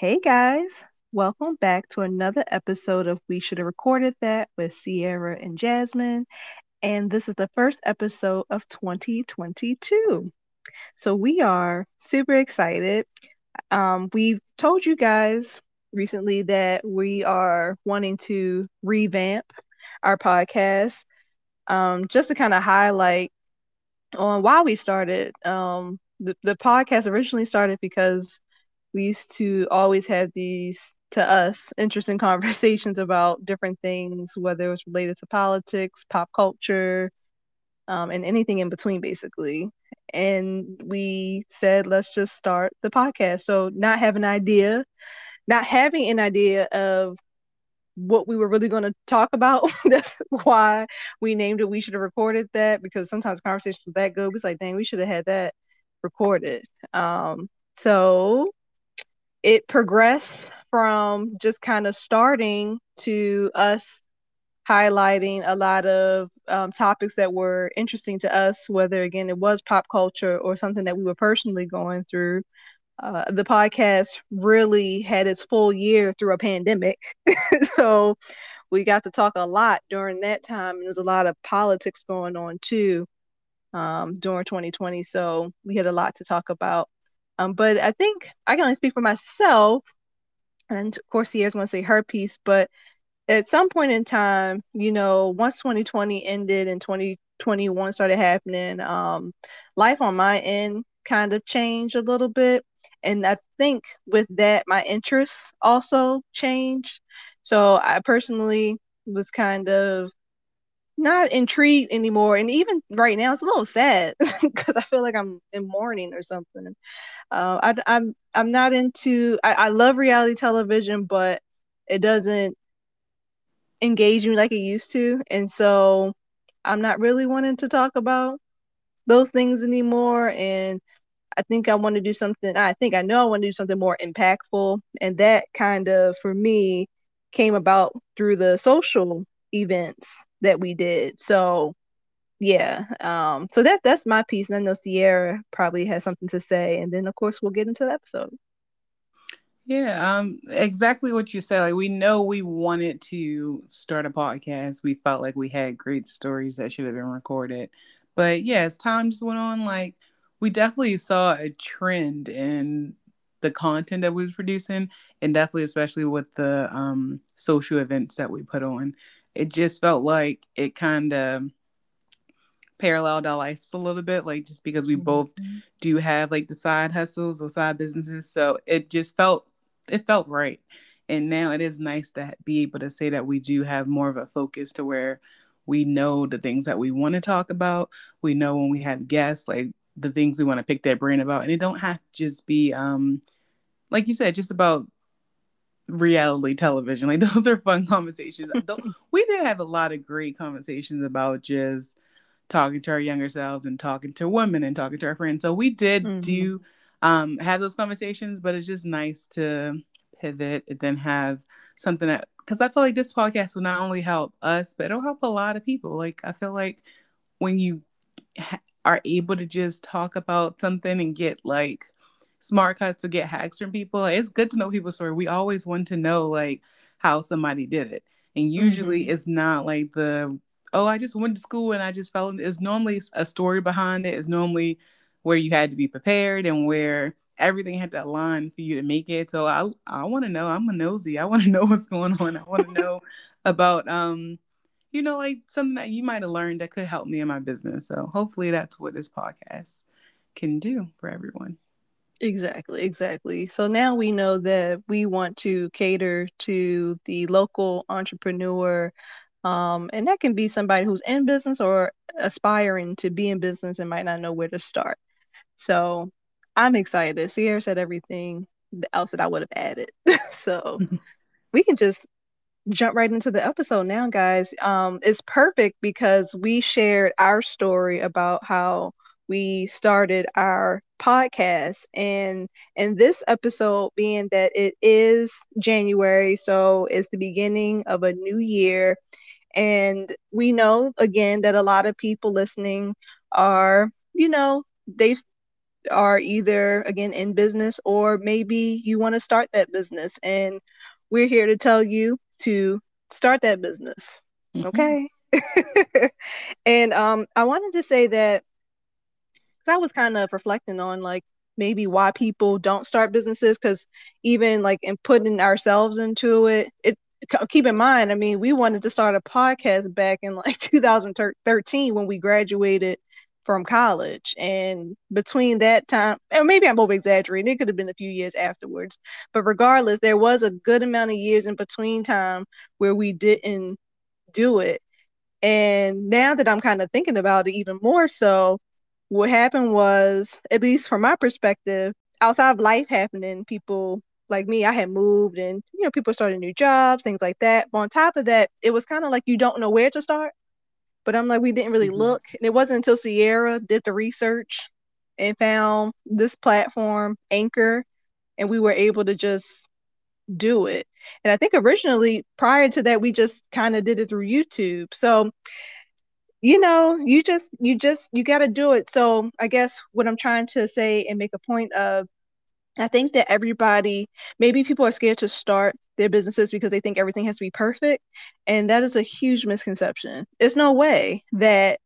Hey guys, welcome back to another episode of We Should Have Recorded That with Sierra and Jasmine. And this is the first episode of 2022. So we are super excited. Um, we've told you guys recently that we are wanting to revamp our podcast um, just to kind of highlight on why we started. Um, the, the podcast originally started because we used to always have these to us interesting conversations about different things whether it was related to politics pop culture um, and anything in between basically. And we said let's just start the podcast. So not having an idea not having an idea of what we were really going to talk about that's why we named it we should have recorded that because sometimes conversations were that good. We was like dang we should have had that recorded. Um so it progressed from just kind of starting to us highlighting a lot of um, topics that were interesting to us, whether again it was pop culture or something that we were personally going through. Uh, the podcast really had its full year through a pandemic. so we got to talk a lot during that time. And there was a lot of politics going on too um, during 2020. So we had a lot to talk about. Um, but I think I can only speak for myself, and of course, Sierra's going to say her piece. But at some point in time, you know, once 2020 ended and 2021 started happening, um, life on my end kind of changed a little bit. And I think with that, my interests also changed. So I personally was kind of not intrigued anymore. And even right now, it's a little sad because I feel like I'm in mourning or something. Uh, I, am I'm, I'm not into. I, I love reality television, but it doesn't engage me like it used to, and so I'm not really wanting to talk about those things anymore. And I think I want to do something. I think I know I want to do something more impactful, and that kind of for me came about through the social events that we did. So yeah, um, so that's that's my piece, and I know Sierra probably has something to say, and then of course we'll get into the episode. Yeah, um, exactly what you said. Like we know we wanted to start a podcast. We felt like we had great stories that should have been recorded. But yeah, as time just went on, like we definitely saw a trend in the content that we was producing and definitely especially with the um social events that we put on it just felt like it kind of paralleled our lives a little bit, like just because we mm-hmm. both do have like the side hustles or side businesses. So it just felt it felt right. And now it is nice to be able to say that we do have more of a focus to where we know the things that we want to talk about. We know when we have guests, like the things we want to pick their brain about. And it don't have to just be um like you said, just about reality television. Like those are fun conversations. we did have a lot of great conversations about just talking to our younger selves and talking to women and talking to our friends. So we did mm-hmm. do um, have those conversations, but it's just nice to pivot and then have something that because I feel like this podcast will not only help us, but it'll help a lot of people. Like I feel like when you ha- are able to just talk about something and get like smart cuts to get hacks from people. It's good to know people's story. We always want to know like how somebody did it. And usually mm-hmm. it's not like the oh, I just went to school and I just fell in. It's normally a story behind it. It's normally where you had to be prepared and where everything had to align for you to make it. So I I want to know. I'm a nosy. I want to know what's going on. I want to know about um you know like something that you might have learned that could help me in my business. So hopefully that's what this podcast can do for everyone. Exactly, exactly. So now we know that we want to cater to the local entrepreneur. Um, and that can be somebody who's in business or aspiring to be in business and might not know where to start. So I'm excited. Sierra said everything else that I would have added. so we can just jump right into the episode now, guys. Um, it's perfect because we shared our story about how we started our podcast. And and this episode being that it is January so it's the beginning of a new year. And we know again that a lot of people listening are you know they've are either again in business or maybe you want to start that business. And we're here to tell you to start that business. Mm-hmm. okay? And um i wanted to say that i was kind of reflecting on like maybe why people don't start businesses because even like in putting ourselves into it it keep in mind i mean we wanted to start a podcast back in like 2013 when we graduated from college. And between that time, and maybe I'm over exaggerating, it could have been a few years afterwards. But regardless, there was a good amount of years in between time where we didn't do it. And now that I'm kind of thinking about it even more so, what happened was, at least from my perspective, outside of life happening, people like me, I had moved and, you know, people started new jobs, things like that. But on top of that, it was kind of like you don't know where to start. But I'm like, we didn't really mm-hmm. look. And it wasn't until Sierra did the research and found this platform, Anchor, and we were able to just do it. And I think originally, prior to that, we just kind of did it through YouTube. So, you know, you just, you just, you got to do it. So, I guess what I'm trying to say and make a point of I think that everybody, maybe people are scared to start their businesses because they think everything has to be perfect. And that is a huge misconception. There's no way that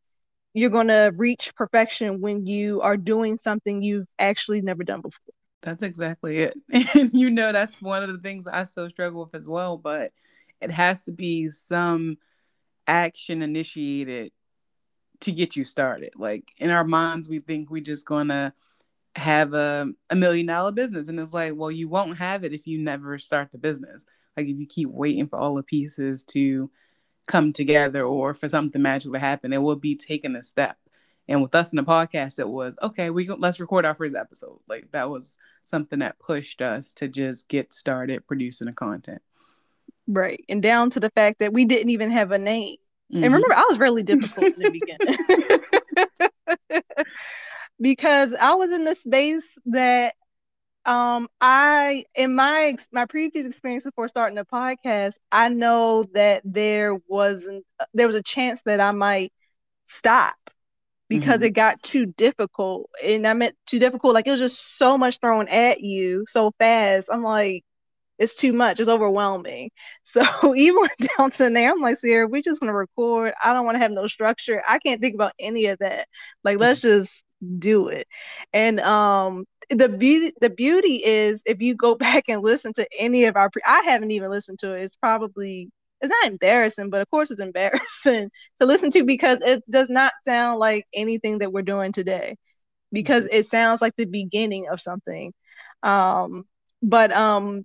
you're going to reach perfection when you are doing something you've actually never done before. That's exactly it. And you know, that's one of the things I still struggle with as well. But it has to be some action initiated to get you started. Like in our minds, we think we're just to have a, a million dollar business and it's like well you won't have it if you never start the business. Like if you keep waiting for all the pieces to come together or for something magical to happen it will be taking a step. And with us in the podcast it was okay we let's record our first episode. Like that was something that pushed us to just get started producing the content. Right. And down to the fact that we didn't even have a name mm-hmm. and remember i was really difficult in the beginning because I was in the space that um I in my my previous experience before starting the podcast, I know that there wasn't there was a chance that I might stop because mm-hmm. it got too difficult. And I meant too difficult, like it was just so much thrown at you so fast. I'm like, it's too much. It's overwhelming. So even down to there, I'm like, Sierra, we're just want to record. I don't want to have no structure. I can't think about any of that. Like, let's just do it. And um the beauty the beauty is if you go back and listen to any of our pre- I haven't even listened to it. It's probably it's not embarrassing, but of course it's embarrassing to listen to because it does not sound like anything that we're doing today. Because mm-hmm. it sounds like the beginning of something. Um but um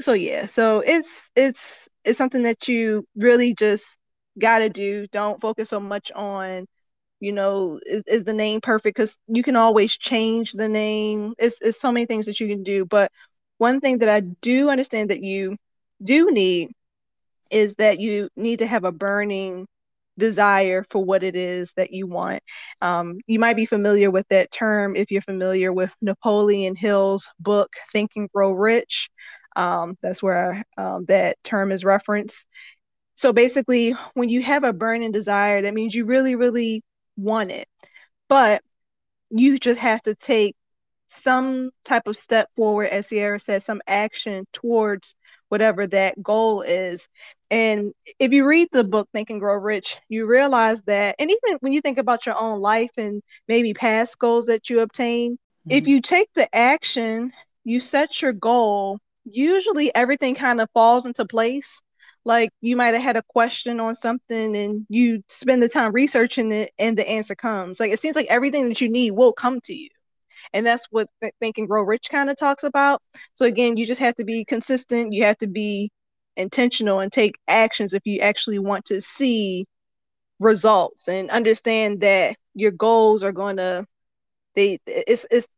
so yeah, so it's it's it's something that you really just got to do. Don't focus so much on you know is, is the name perfect? Because you can always change the name. It's, it's so many things that you can do but one thing that i do understand that you do need is that you need to have a burning desire for what it is that you want. Um, you might be familiar with that term if you're familiar with napoleon hill's book think and grow rich um, that's where um, that term is referenced so basically when you have a burning desire that means you really really want it. But you just have to take some type of step forward, as Sierra said, some action towards whatever that goal is. And if you read the book Think and Grow Rich, you realize that, and even when you think about your own life and maybe past goals that you obtain, mm-hmm. if you take the action, you set your goal, usually everything kind of falls into place. Like you might have had a question on something and you spend the time researching it and the answer comes. Like it seems like everything that you need will come to you. And that's what th- think and grow rich kind of talks about. So again you just have to be consistent. You have to be intentional and take actions if you actually want to see results and understand that your goals are going to they it's, it's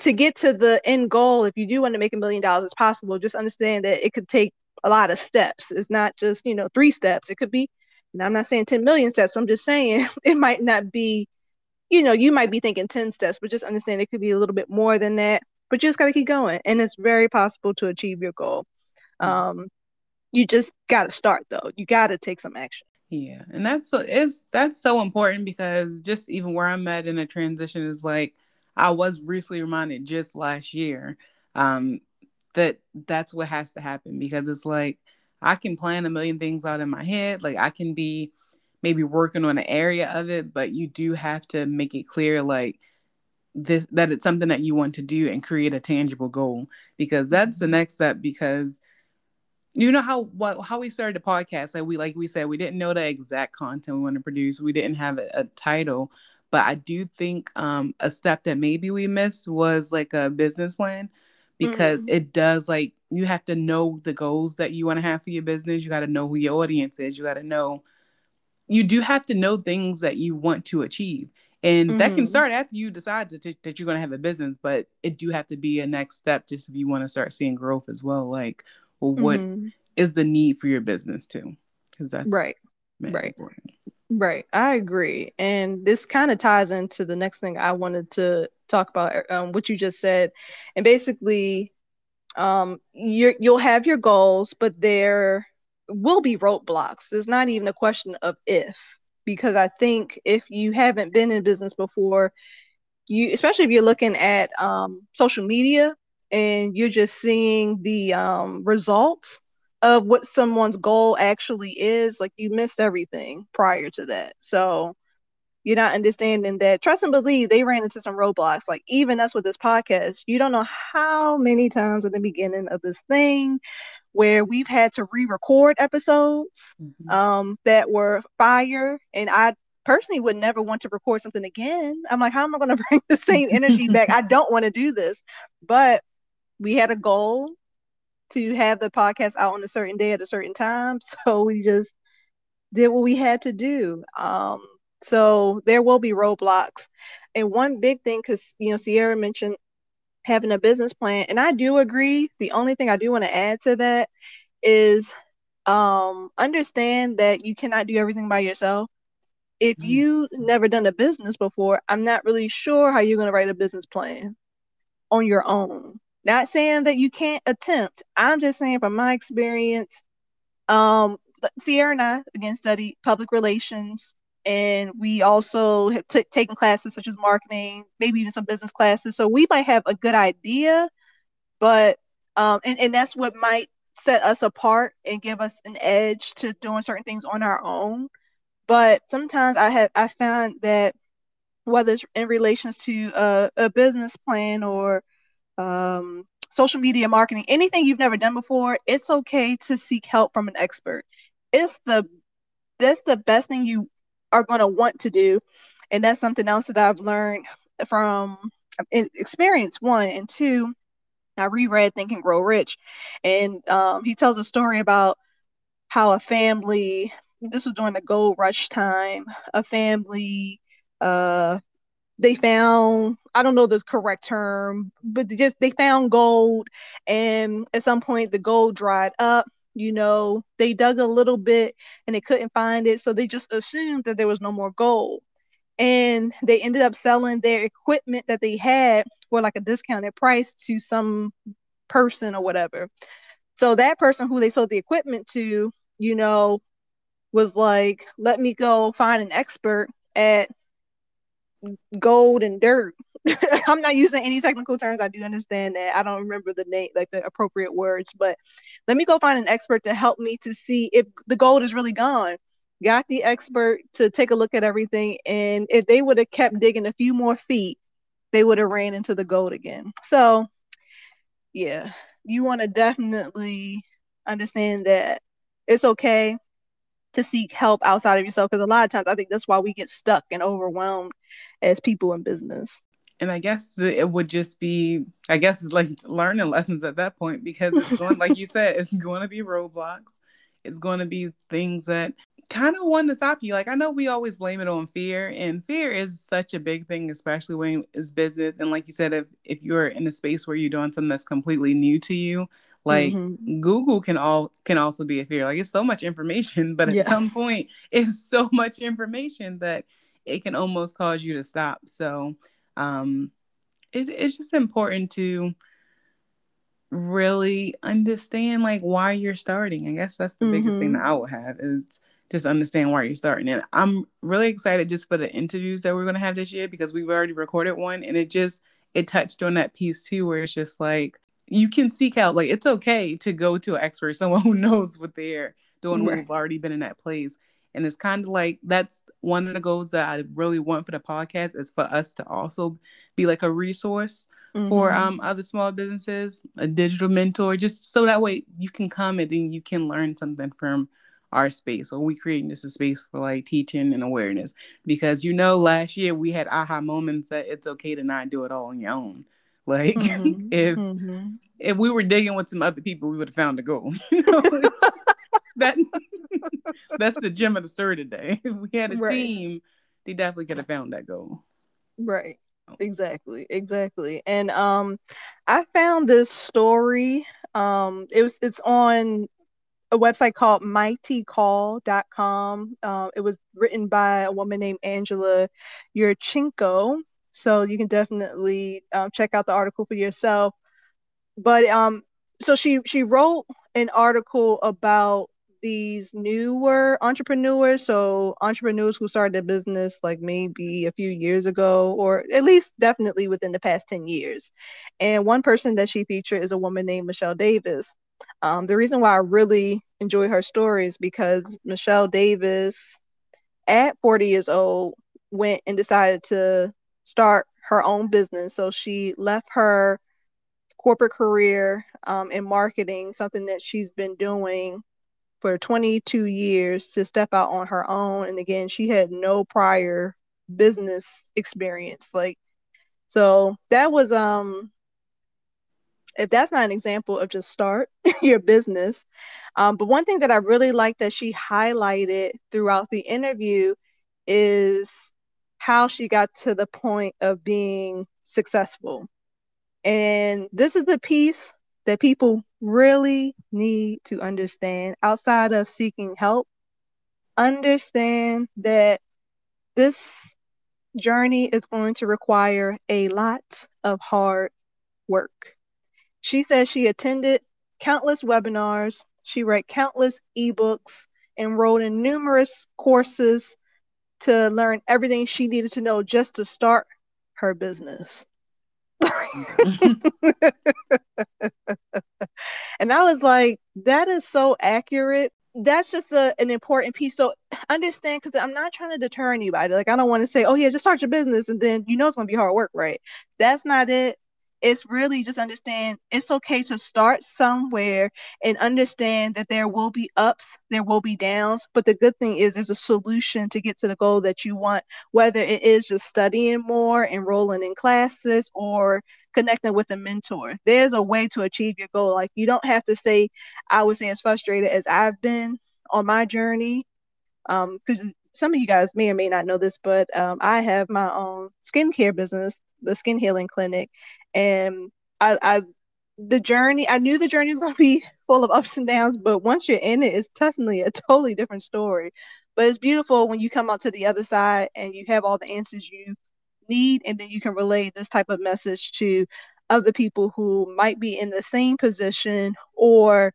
to get to the end goal if you do want to make a million dollars it's possible just understand that it could take a lot of steps. It's not just, you know, three steps. It could be, and I'm not saying 10 million steps. I'm just saying it might not be, you know, you might be thinking 10 steps, but just understand it could be a little bit more than that. But you just got to keep going. And it's very possible to achieve your goal. Mm-hmm. Um, you just got to start though. You got to take some action. Yeah. And that's so it's that's so important because just even where I'm at in a transition is like I was recently reminded just last year um, that that's what has to happen because it's like I can plan a million things out in my head. Like I can be maybe working on an area of it, but you do have to make it clear like this that it's something that you want to do and create a tangible goal because that's the mm-hmm. next step because you know how what how we started the podcast like we like we said we didn't know the exact content we want to produce we didn't have a, a title but i do think um a step that maybe we missed was like a business plan because mm-hmm. it does like you have to know the goals that you want to have for your business you got to know who your audience is you got to know you do have to know things that you want to achieve and mm-hmm. that can mm-hmm. start after you decide that, that you're going to have a business but it do have to be a next step just if you want to start seeing growth as well like well what mm-hmm. is the need for your business too because that's right right important. Right i agree and this kind of ties into the next thing i wanted to talk about um, what you just said and basically um you you'll have your goals but there will be roadblocks. It's not even a question of if because I think if you haven't been in business before, you especially if you're looking at um, social media and you're just seeing the um, results of what someone's goal actually is, like you missed everything prior to that. So you're not understanding that trust and believe they ran into some roadblocks. Like even us with this podcast, you don't know how many times at the beginning of this thing where we've had to re-record episodes mm-hmm. um, that were fire and i personally would never want to record something again i'm like how am i going to bring the same energy back i don't want to do this but we had a goal to have the podcast out on a certain day at a certain time so we just did what we had to do um, so there will be roadblocks and one big thing because you know sierra mentioned having a business plan. And I do agree. The only thing I do want to add to that is um, understand that you cannot do everything by yourself. If mm. you never done a business before, I'm not really sure how you're going to write a business plan on your own. Not saying that you can't attempt. I'm just saying from my experience, um, Sierra and I again studied public relations and we also have t- taken classes such as marketing, maybe even some business classes. So we might have a good idea, but um, and and that's what might set us apart and give us an edge to doing certain things on our own. But sometimes I have I found that whether it's in relations to a, a business plan or um, social media marketing, anything you've never done before, it's okay to seek help from an expert. It's the that's the best thing you are going to want to do. And that's something else that I've learned from experience, one. And two, I reread Think and Grow Rich. And um, he tells a story about how a family, this was during the gold rush time, a family, uh, they found I don't know the correct term, but they just they found gold, and at some point the gold dried up, you know, they dug a little bit and they couldn't find it. So they just assumed that there was no more gold. And they ended up selling their equipment that they had for like a discounted price to some person or whatever. So that person who they sold the equipment to, you know, was like, let me go find an expert at gold and dirt I'm not using any technical terms. I do understand that. I don't remember the name, like the appropriate words, but let me go find an expert to help me to see if the gold is really gone. Got the expert to take a look at everything. And if they would have kept digging a few more feet, they would have ran into the gold again. So, yeah, you want to definitely understand that it's okay to seek help outside of yourself because a lot of times I think that's why we get stuck and overwhelmed as people in business and I guess it would just be, I guess it's like learning lessons at that point because it's going, like you said, it's going to be roadblocks. It's going to be things that kind of want to stop you. Like I know we always blame it on fear, and fear is such a big thing, especially when it's business. And like you said, if if you're in a space where you're doing something that's completely new to you, like mm-hmm. Google can all can also be a fear. Like it's so much information, but at yes. some point, it's so much information that it can almost cause you to stop. So um, it, it's just important to really understand like why you're starting. I guess that's the mm-hmm. biggest thing mm-hmm. that I would have is just understand why you're starting. And I'm really excited just for the interviews that we're going to have this year because we've already recorded one and it just it touched on that piece too where it's just like you can seek out like it's okay to go to an expert, someone who knows what they're doing right. who've already been in that place. And it's kind of like that's one of the goals that I really want for the podcast is for us to also be like a resource mm-hmm. for um other small businesses, a digital mentor, just so that way you can come and then you can learn something from our space or we creating just a space for like teaching and awareness because you know last year we had aha moments that it's okay to not do it all on your own like mm-hmm. if mm-hmm. if we were digging with some other people we would have found a goal you know? that that's the gem of the story today if we had a right. team they definitely could have found that goal right exactly exactly and um i found this story um it was it's on a website called mightycall.com. Um, it was written by a woman named Angela Yurchenko. So you can definitely um, check out the article for yourself. But um, so she she wrote an article about these newer entrepreneurs. So entrepreneurs who started a business like maybe a few years ago, or at least definitely within the past 10 years. And one person that she featured is a woman named Michelle Davis. Um, the reason why I really enjoy her story is because Michelle Davis, at 40 years old, went and decided to start her own business. So she left her corporate career um, in marketing, something that she's been doing for 22 years, to step out on her own. And again, she had no prior business experience. Like, so that was um if that's not an example of just start your business. Um, but one thing that I really like that she highlighted throughout the interview is how she got to the point of being successful. And this is the piece that people really need to understand outside of seeking help. Understand that this journey is going to require a lot of hard work. She says she attended countless webinars, she read countless ebooks, enrolled in numerous courses to learn everything she needed to know just to start her business. and I was like, that is so accurate. That's just a, an important piece. So understand, because I'm not trying to deter anybody. Like, I don't want to say, oh, yeah, just start your business and then you know it's going to be hard work, right? That's not it it's really just understand it's okay to start somewhere and understand that there will be ups, there will be downs. But the good thing is, there's a solution to get to the goal that you want, whether it is just studying more, enrolling in classes, or connecting with a mentor. There's a way to achieve your goal. Like, you don't have to say, I was as frustrated as I've been on my journey. Because um, some of you guys may or may not know this, but um, I have my own skincare business, the Skin Healing Clinic, and I, I the journey. I knew the journey was going to be full of ups and downs, but once you're in it, it's definitely a totally different story. But it's beautiful when you come out to the other side and you have all the answers you need, and then you can relay this type of message to other people who might be in the same position or,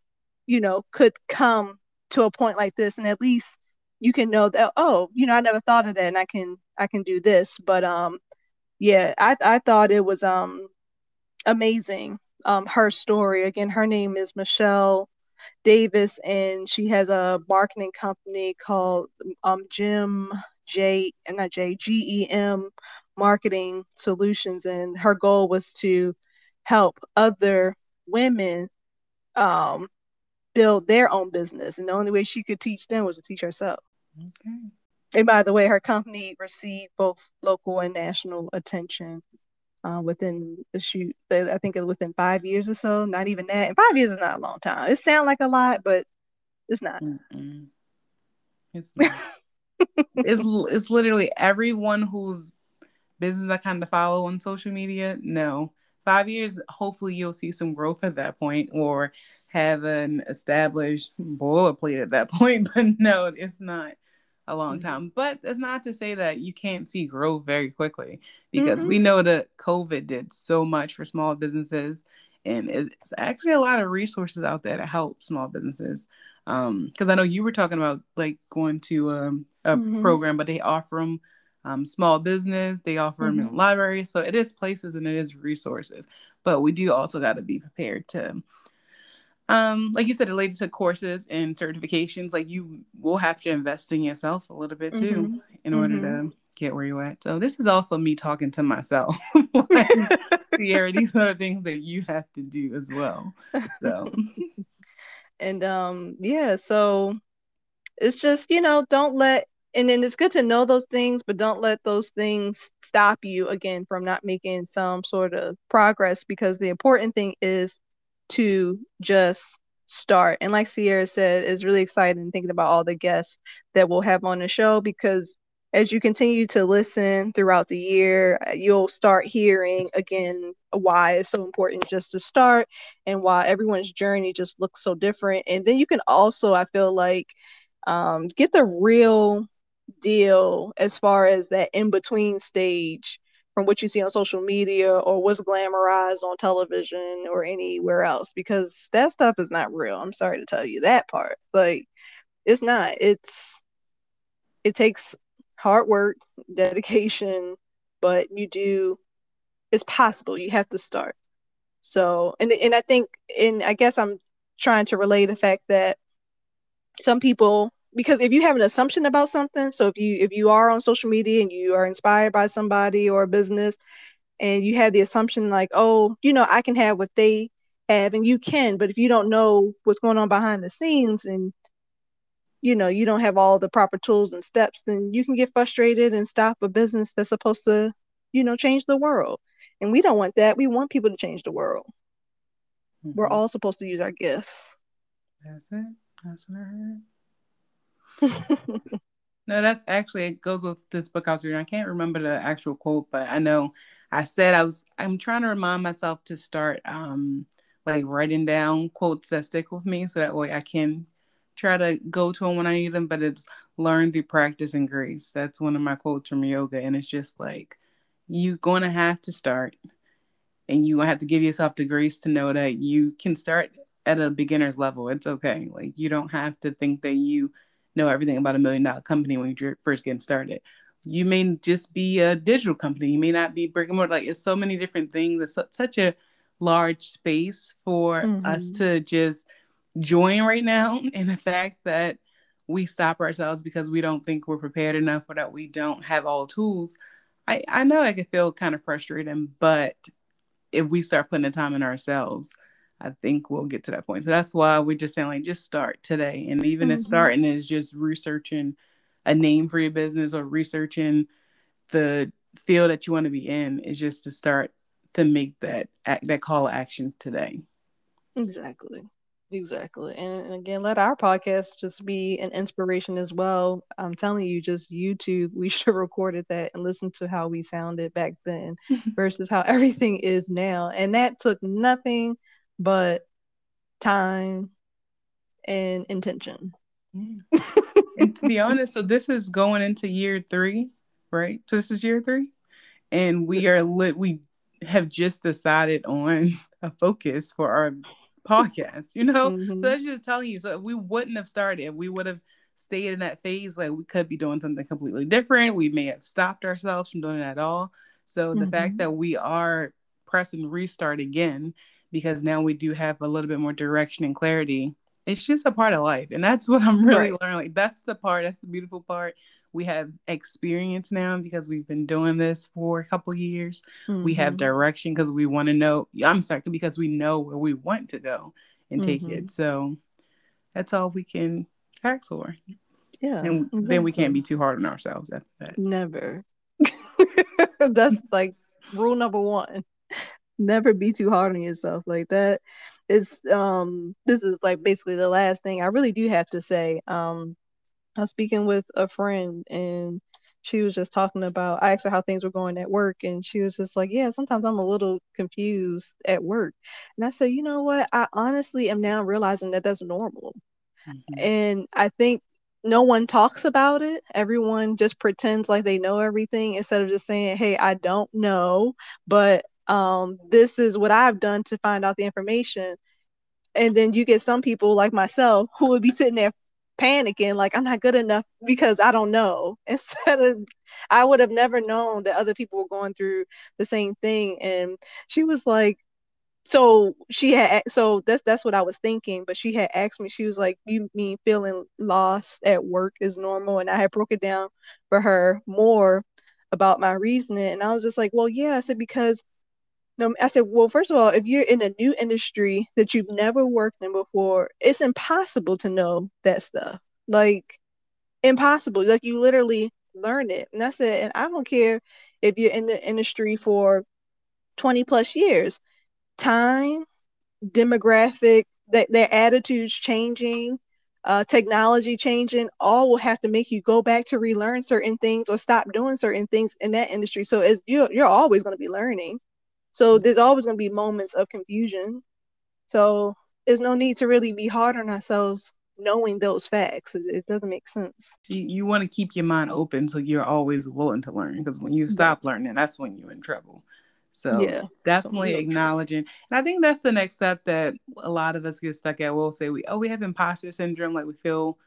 you know, could come to a point like this and at least you can know that oh you know i never thought of that and i can i can do this but um yeah i i thought it was um amazing um her story. Again her name is michelle davis and she has a marketing company called um gem j not j g e m marketing solutions. And her goal was to help other women um build their own business. And the only way she could teach them was to teach herself. Okay. And by the way, her company received both local and national attention uh, within the shoot. I think it within five years or so. Not even that. And five years is not a long time. It sounds like a lot, but it's not. Mm-mm. It's not. it's it's literally everyone whose business I kind of follow on social media. No, five years. Hopefully, you'll see some growth at that point, or have an established boilerplate at that point. But no, it's not a long mm-hmm. time. But that's not to say that you can't see growth very quickly because mm-hmm. we know that COVID did so much for small businesses. And it's actually a lot of resources out there to help small businesses. Um, because I know you were talking about like going to um, a mm-hmm. program, but they offer them um, small business, they offer mm-hmm. them in libraries. So it is places and it is resources. But we do also got to be prepared to um like you said related to courses and certifications like you will have to invest in yourself a little bit too mm-hmm. in order mm-hmm. to get where you're at so this is also me talking to myself sierra these are the things that you have to do as well so and um yeah so it's just you know don't let and then it's good to know those things but don't let those things stop you again from not making some sort of progress because the important thing is to just start. And like Sierra said, it's really exciting thinking about all the guests that we'll have on the show because as you continue to listen throughout the year, you'll start hearing again why it's so important just to start and why everyone's journey just looks so different. And then you can also, I feel like, um, get the real deal as far as that in between stage from what you see on social media or what's glamorized on television or anywhere else because that stuff is not real. I'm sorry to tell you that part. Like it's not. It's it takes hard work, dedication, but you do it's possible. You have to start. So, and and I think and I guess I'm trying to relay the fact that some people because if you have an assumption about something so if you if you are on social media and you are inspired by somebody or a business and you have the assumption like oh you know i can have what they have and you can but if you don't know what's going on behind the scenes and you know you don't have all the proper tools and steps then you can get frustrated and stop a business that's supposed to you know change the world. And we don't want that. We want people to change the world. Mm-hmm. we're all supposed to use our gifts. That's it. That's what i heard no, that's actually it goes with this book I was reading. I can't remember the actual quote, but I know I said I was I'm trying to remind myself to start um like writing down quotes that stick with me so that way I can try to go to them when I need them. But it's learn through practice and grace. That's one of my quotes from yoga. And it's just like you're gonna have to start and you have to give yourself the grace to know that you can start at a beginner's level. It's okay. Like you don't have to think that you know everything about a million dollar company when you're first getting started. You may just be a digital company. You may not be brick and mortar. Like it's so many different things. It's such a large space for mm-hmm. us to just join right now. And the fact that we stop ourselves because we don't think we're prepared enough or that we don't have all tools. I, I know I can feel kind of frustrating, but if we start putting the time in ourselves, I think we'll get to that point. So that's why we're just saying like just start today. And even mm-hmm. if starting is just researching a name for your business or researching the field that you want to be in, is just to start to make that that call action today. Exactly. Exactly. And again, let our podcast just be an inspiration as well. I'm telling you, just YouTube, we should have recorded that and listen to how we sounded back then versus how everything is now. And that took nothing but time and intention. Yeah. and to be honest, so this is going into year three, right? So this is year three, and we are lit. We have just decided on a focus for our podcast. You know, mm-hmm. so that's just telling you. So if we wouldn't have started, we would have stayed in that phase. Like we could be doing something completely different. We may have stopped ourselves from doing it at all. So the mm-hmm. fact that we are pressing restart again because now we do have a little bit more direction and clarity. It's just a part of life. And that's what I'm really right. learning. Like that's the part, that's the beautiful part. We have experience now because we've been doing this for a couple years. Mm-hmm. We have mm-hmm. direction because we want to know. I'm sorry, because we know where we want to go and take mm-hmm. it. So that's all we can ask for. Yeah. And exactly. then we can't be too hard on ourselves after that. Never. that's like rule number one never be too hard on yourself like that. It's um this is like basically the last thing i really do have to say. Um i was speaking with a friend and she was just talking about i asked her how things were going at work and she was just like yeah sometimes i'm a little confused at work. And i said you know what? I honestly am now realizing that that's normal. Mm-hmm. and i think no one talks about it. Everyone just pretends like they know everything instead of just saying, "Hey, I don't know, but um, this is what I've done to find out the information. and then you get some people like myself who would be sitting there panicking like i'm not good enough because i don't know. Instead of i would have never known that other people were going through the same thing. And she was like so she had so that's that's what i was thinking but she had asked me she was like you mean feeling lost at work is normal? And i had broke it down for her more about my reasoning. And i was just like well yeah i said because no, I said, well, first of all, if you're in a new industry that you've never worked in before, it's impossible to know that stuff. Like, impossible. Like, you literally learn it. And I said, and I don't care if you're in the industry for 20 plus years, time, demographic, that their attitudes changing, uh, technology changing, all will have to make you go back to relearn certain things or stop doing certain things in that industry. So as you're, you're always going to be learning. So mm-hmm. there's always going to be moments of confusion. So there's no need to really be hard on ourselves knowing those facts. It, it doesn't make sense. You, you want to keep your mind open so you're always willing to learn because when you stop learning, that's when you're in trouble. So yeah, definitely so acknowledging. And I think that's the next step that a lot of us get stuck at. We'll say we oh we have imposter syndrome, like we feel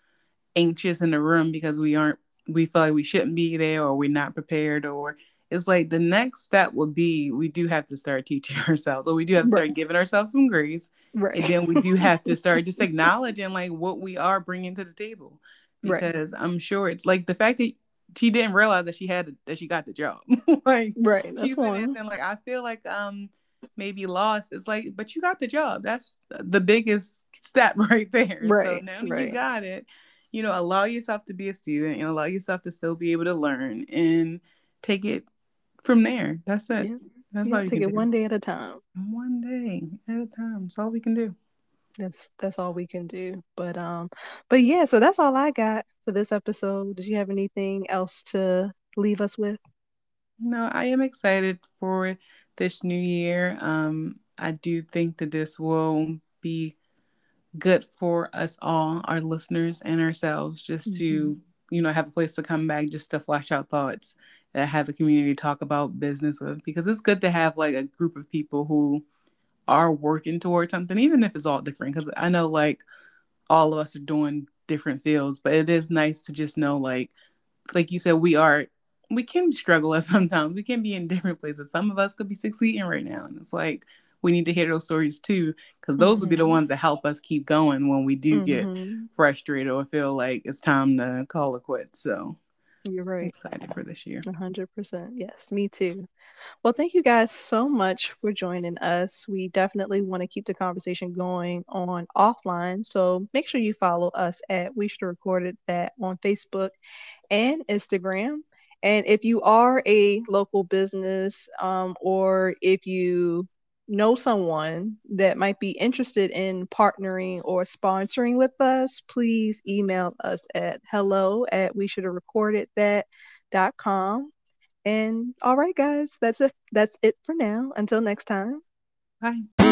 anxious in the room because we aren't we feel like we shouldn't be there or we're not prepared or it's like the next step would be we do have to start teaching ourselves or we do have to start right. giving ourselves some grace right. and then we do have to start just acknowledging like what we are bringing to the table because right. i'm sure it's like the fact that she didn't realize that she had that she got the job. Like right she's saying like i feel like um maybe lost. It's like but you got the job. That's the biggest step right there. Right so now right. you got it. You know allow yourself to be a student and allow yourself to still be able to learn and take it from there. That's it. Yeah. That's yeah, all you take it do. one day at a time. One day at a time. That's all we can do. That's that's all we can do. But um, but yeah. So that's all I got for this episode. Did you have anything else to leave us with? No, I am excited for this new year. Um, I do think that this will be good for us all, our listeners and ourselves, just mm-hmm. to you know have a place to come back, just to flash out thoughts that have a community to talk about business with because it's good to have like a group of people who are working towards something even if it's all different because i know like all of us are doing different fields but it is nice to just know like like you said we are we can struggle at sometimes we can be in different places some of us could be succeeding right now and it's like we need to hear those stories too because those mm-hmm. will be the mm-hmm. ones that help us keep going when we do mm-hmm. get frustrated or feel like it's time to call it quits so you're right. Excited for this year. 100%. Yes, me too. Well, thank you guys so much for joining us. We definitely want to keep the conversation going on offline. So make sure you follow us at We Should Record It That on Facebook and Instagram. And if you are a local business um, or if you know someone that might be interested in partnering or sponsoring with us, please email us at hello at we should have recorded that dot com. And all right, guys, that's it. That's it for now. Until next time. Bye.